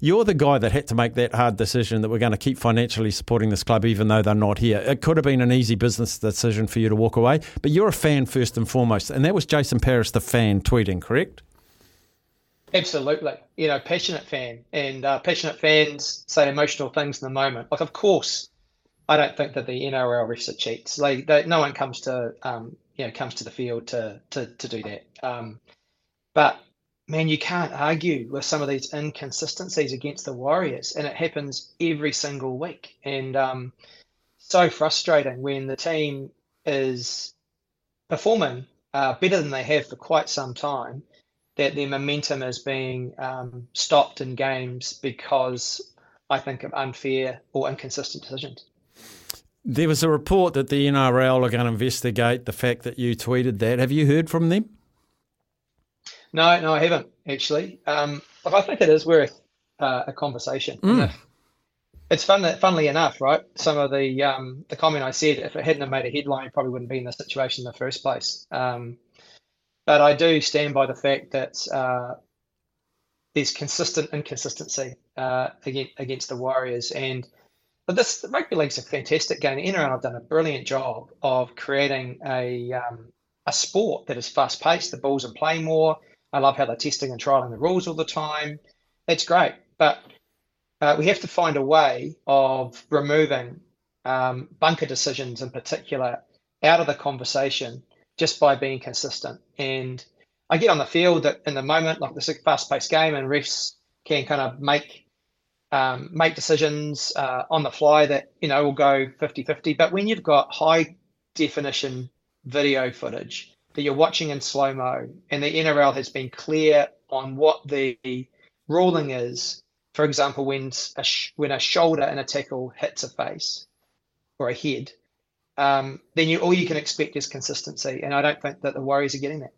You're the guy that had to make that hard decision that we're going to keep financially supporting this club even though they're not here. It could have been an easy business decision for you to walk away, but you're a fan first and foremost. And that was Jason Paris, the fan, tweeting, correct? Absolutely. You know, passionate fan. And uh, passionate fans say emotional things in the moment. Like, of course, I don't think that the NRL refs are cheats. Like, they, no one comes to, um, you know, comes to the field to, to, to do that. Um, but man, you can't argue with some of these inconsistencies against the Warriors, and it happens every single week. And um, so frustrating when the team is performing uh, better than they have for quite some time, that their momentum is being um, stopped in games because I think of unfair or inconsistent decisions. There was a report that the NRL are going to investigate the fact that you tweeted that. Have you heard from them? No, no, I haven't actually. Um, but I think it is worth uh, a conversation. Mm. It's fun that, funnily enough, right? Some of the um, the comment I said, if it hadn't have made a headline, probably wouldn't be in this situation in the first place. Um, but I do stand by the fact that uh, there's consistent inconsistency uh, against, against the Warriors, and but this rugby league's a fantastic game. The NRL have done a brilliant job of creating a um, a sport that is fast paced. The balls are playing more. I love how they're testing and trialing the rules all the time. It's great, but uh, we have to find a way of removing um, bunker decisions in particular out of the conversation just by being consistent. And I get on the field that in the moment, like this is a fast-paced game, and refs can kind of make um, make decisions uh, on the fly that you know will go 50-50. But when you've got high definition video footage that you're watching in slow mo, and the NRL has been clear on what the ruling is. For example, when a sh- when a shoulder in a tackle hits a face or a head, um, then you all you can expect is consistency, and I don't think that the Warriors are getting that.